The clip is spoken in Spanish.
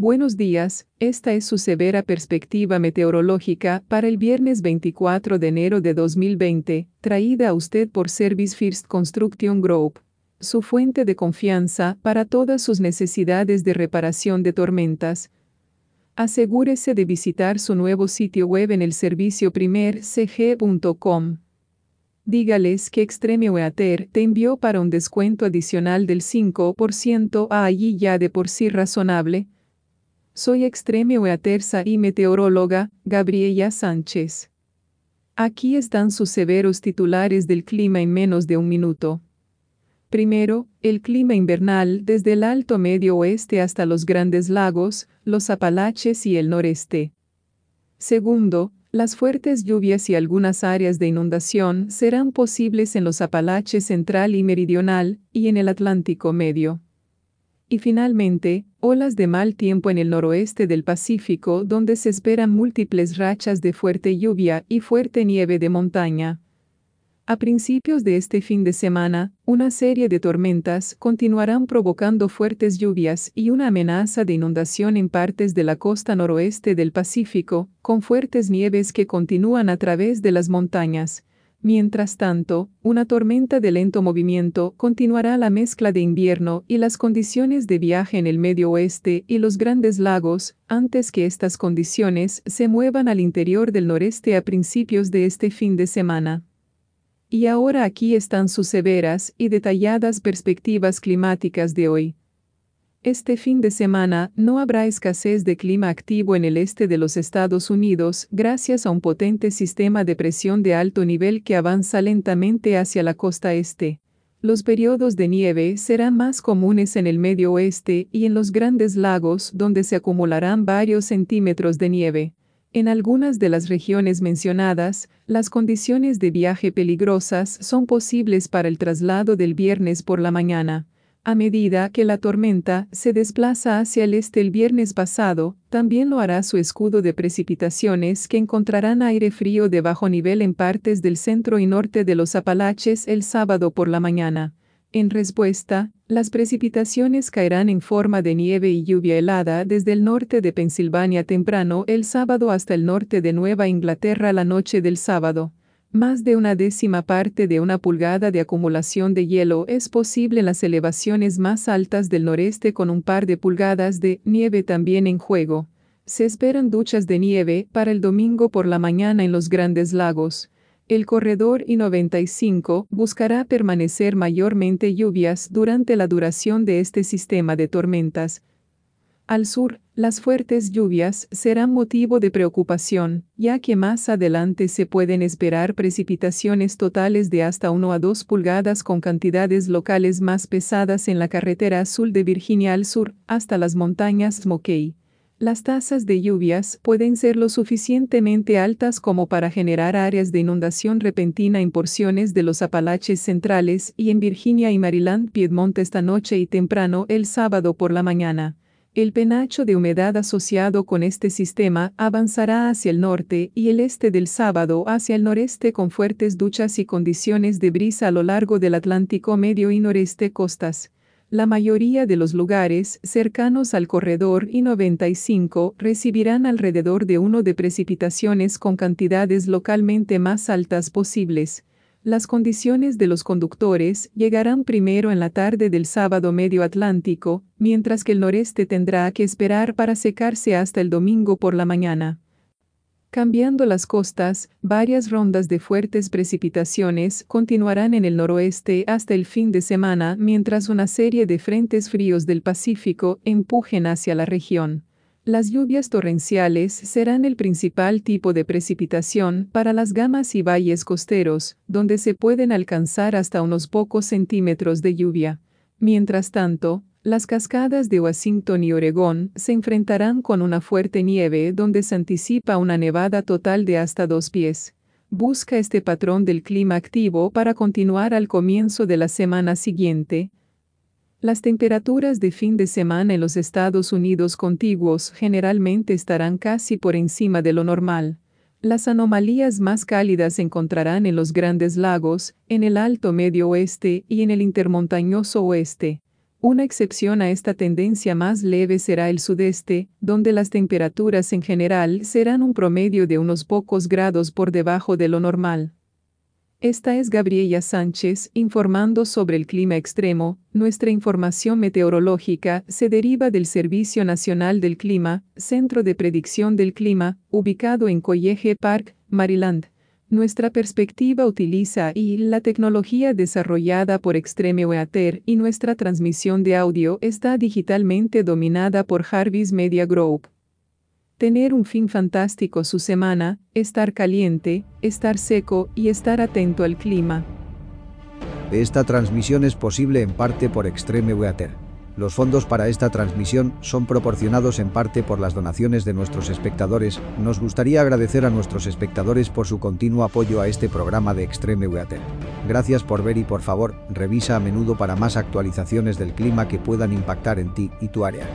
Buenos días, esta es su severa perspectiva meteorológica para el viernes 24 de enero de 2020, traída a usted por Service First Construction Group, su fuente de confianza para todas sus necesidades de reparación de tormentas. Asegúrese de visitar su nuevo sitio web en el servicio primercg.com. Dígales que Extreme Weather te envió para un descuento adicional del 5% a allí ya de por sí razonable. Soy Extreme Weathersa y meteoróloga, Gabriela Sánchez. Aquí están sus severos titulares del clima en menos de un minuto. Primero, el clima invernal desde el Alto Medio Oeste hasta los Grandes Lagos, los Apalaches y el Noreste. Segundo, las fuertes lluvias y algunas áreas de inundación serán posibles en los Apalaches central y meridional, y en el Atlántico medio. Y finalmente, olas de mal tiempo en el noroeste del Pacífico donde se esperan múltiples rachas de fuerte lluvia y fuerte nieve de montaña. A principios de este fin de semana, una serie de tormentas continuarán provocando fuertes lluvias y una amenaza de inundación en partes de la costa noroeste del Pacífico, con fuertes nieves que continúan a través de las montañas. Mientras tanto, una tormenta de lento movimiento continuará la mezcla de invierno y las condiciones de viaje en el medio oeste y los grandes lagos, antes que estas condiciones se muevan al interior del noreste a principios de este fin de semana. Y ahora aquí están sus severas y detalladas perspectivas climáticas de hoy. Este fin de semana no habrá escasez de clima activo en el este de los Estados Unidos gracias a un potente sistema de presión de alto nivel que avanza lentamente hacia la costa este. Los periodos de nieve serán más comunes en el medio oeste y en los grandes lagos donde se acumularán varios centímetros de nieve. En algunas de las regiones mencionadas, las condiciones de viaje peligrosas son posibles para el traslado del viernes por la mañana. A medida que la tormenta se desplaza hacia el este el viernes pasado, también lo hará su escudo de precipitaciones que encontrarán aire frío de bajo nivel en partes del centro y norte de los Apalaches el sábado por la mañana. En respuesta, las precipitaciones caerán en forma de nieve y lluvia helada desde el norte de Pensilvania temprano el sábado hasta el norte de Nueva Inglaterra la noche del sábado. Más de una décima parte de una pulgada de acumulación de hielo es posible en las elevaciones más altas del noreste con un par de pulgadas de nieve también en juego. Se esperan duchas de nieve para el domingo por la mañana en los grandes lagos. El corredor I-95 buscará permanecer mayormente lluvias durante la duración de este sistema de tormentas. Al sur, las fuertes lluvias serán motivo de preocupación, ya que más adelante se pueden esperar precipitaciones totales de hasta 1 a 2 pulgadas con cantidades locales más pesadas en la carretera azul de Virginia al sur, hasta las montañas Smokey. Las tasas de lluvias pueden ser lo suficientemente altas como para generar áreas de inundación repentina en porciones de los Apalaches centrales y en Virginia y Maryland Piedmont esta noche y temprano el sábado por la mañana. El penacho de humedad asociado con este sistema avanzará hacia el norte y el este del sábado hacia el noreste con fuertes duchas y condiciones de brisa a lo largo del Atlántico medio y noreste costas. La mayoría de los lugares cercanos al corredor I-95 recibirán alrededor de uno de precipitaciones con cantidades localmente más altas posibles. Las condiciones de los conductores llegarán primero en la tarde del sábado medio Atlántico, mientras que el noreste tendrá que esperar para secarse hasta el domingo por la mañana. Cambiando las costas, varias rondas de fuertes precipitaciones continuarán en el noroeste hasta el fin de semana mientras una serie de frentes fríos del Pacífico empujen hacia la región. Las lluvias torrenciales serán el principal tipo de precipitación para las gamas y valles costeros, donde se pueden alcanzar hasta unos pocos centímetros de lluvia. Mientras tanto, las cascadas de Washington y Oregón se enfrentarán con una fuerte nieve donde se anticipa una nevada total de hasta dos pies. Busca este patrón del clima activo para continuar al comienzo de la semana siguiente. Las temperaturas de fin de semana en los Estados Unidos contiguos generalmente estarán casi por encima de lo normal. Las anomalías más cálidas se encontrarán en los grandes lagos, en el alto medio oeste y en el intermontañoso oeste. Una excepción a esta tendencia más leve será el sudeste, donde las temperaturas en general serán un promedio de unos pocos grados por debajo de lo normal. Esta es Gabriela Sánchez informando sobre el clima extremo. Nuestra información meteorológica se deriva del Servicio Nacional del Clima, Centro de Predicción del Clima, ubicado en College Park, Maryland. Nuestra perspectiva utiliza y la tecnología desarrollada por Extreme Weather y nuestra transmisión de audio está digitalmente dominada por Jarvis Media Group tener un fin fantástico su semana, estar caliente, estar seco y estar atento al clima. Esta transmisión es posible en parte por Extreme Weather. Los fondos para esta transmisión son proporcionados en parte por las donaciones de nuestros espectadores. Nos gustaría agradecer a nuestros espectadores por su continuo apoyo a este programa de Extreme Weather. Gracias por ver y por favor, revisa a menudo para más actualizaciones del clima que puedan impactar en ti y tu área.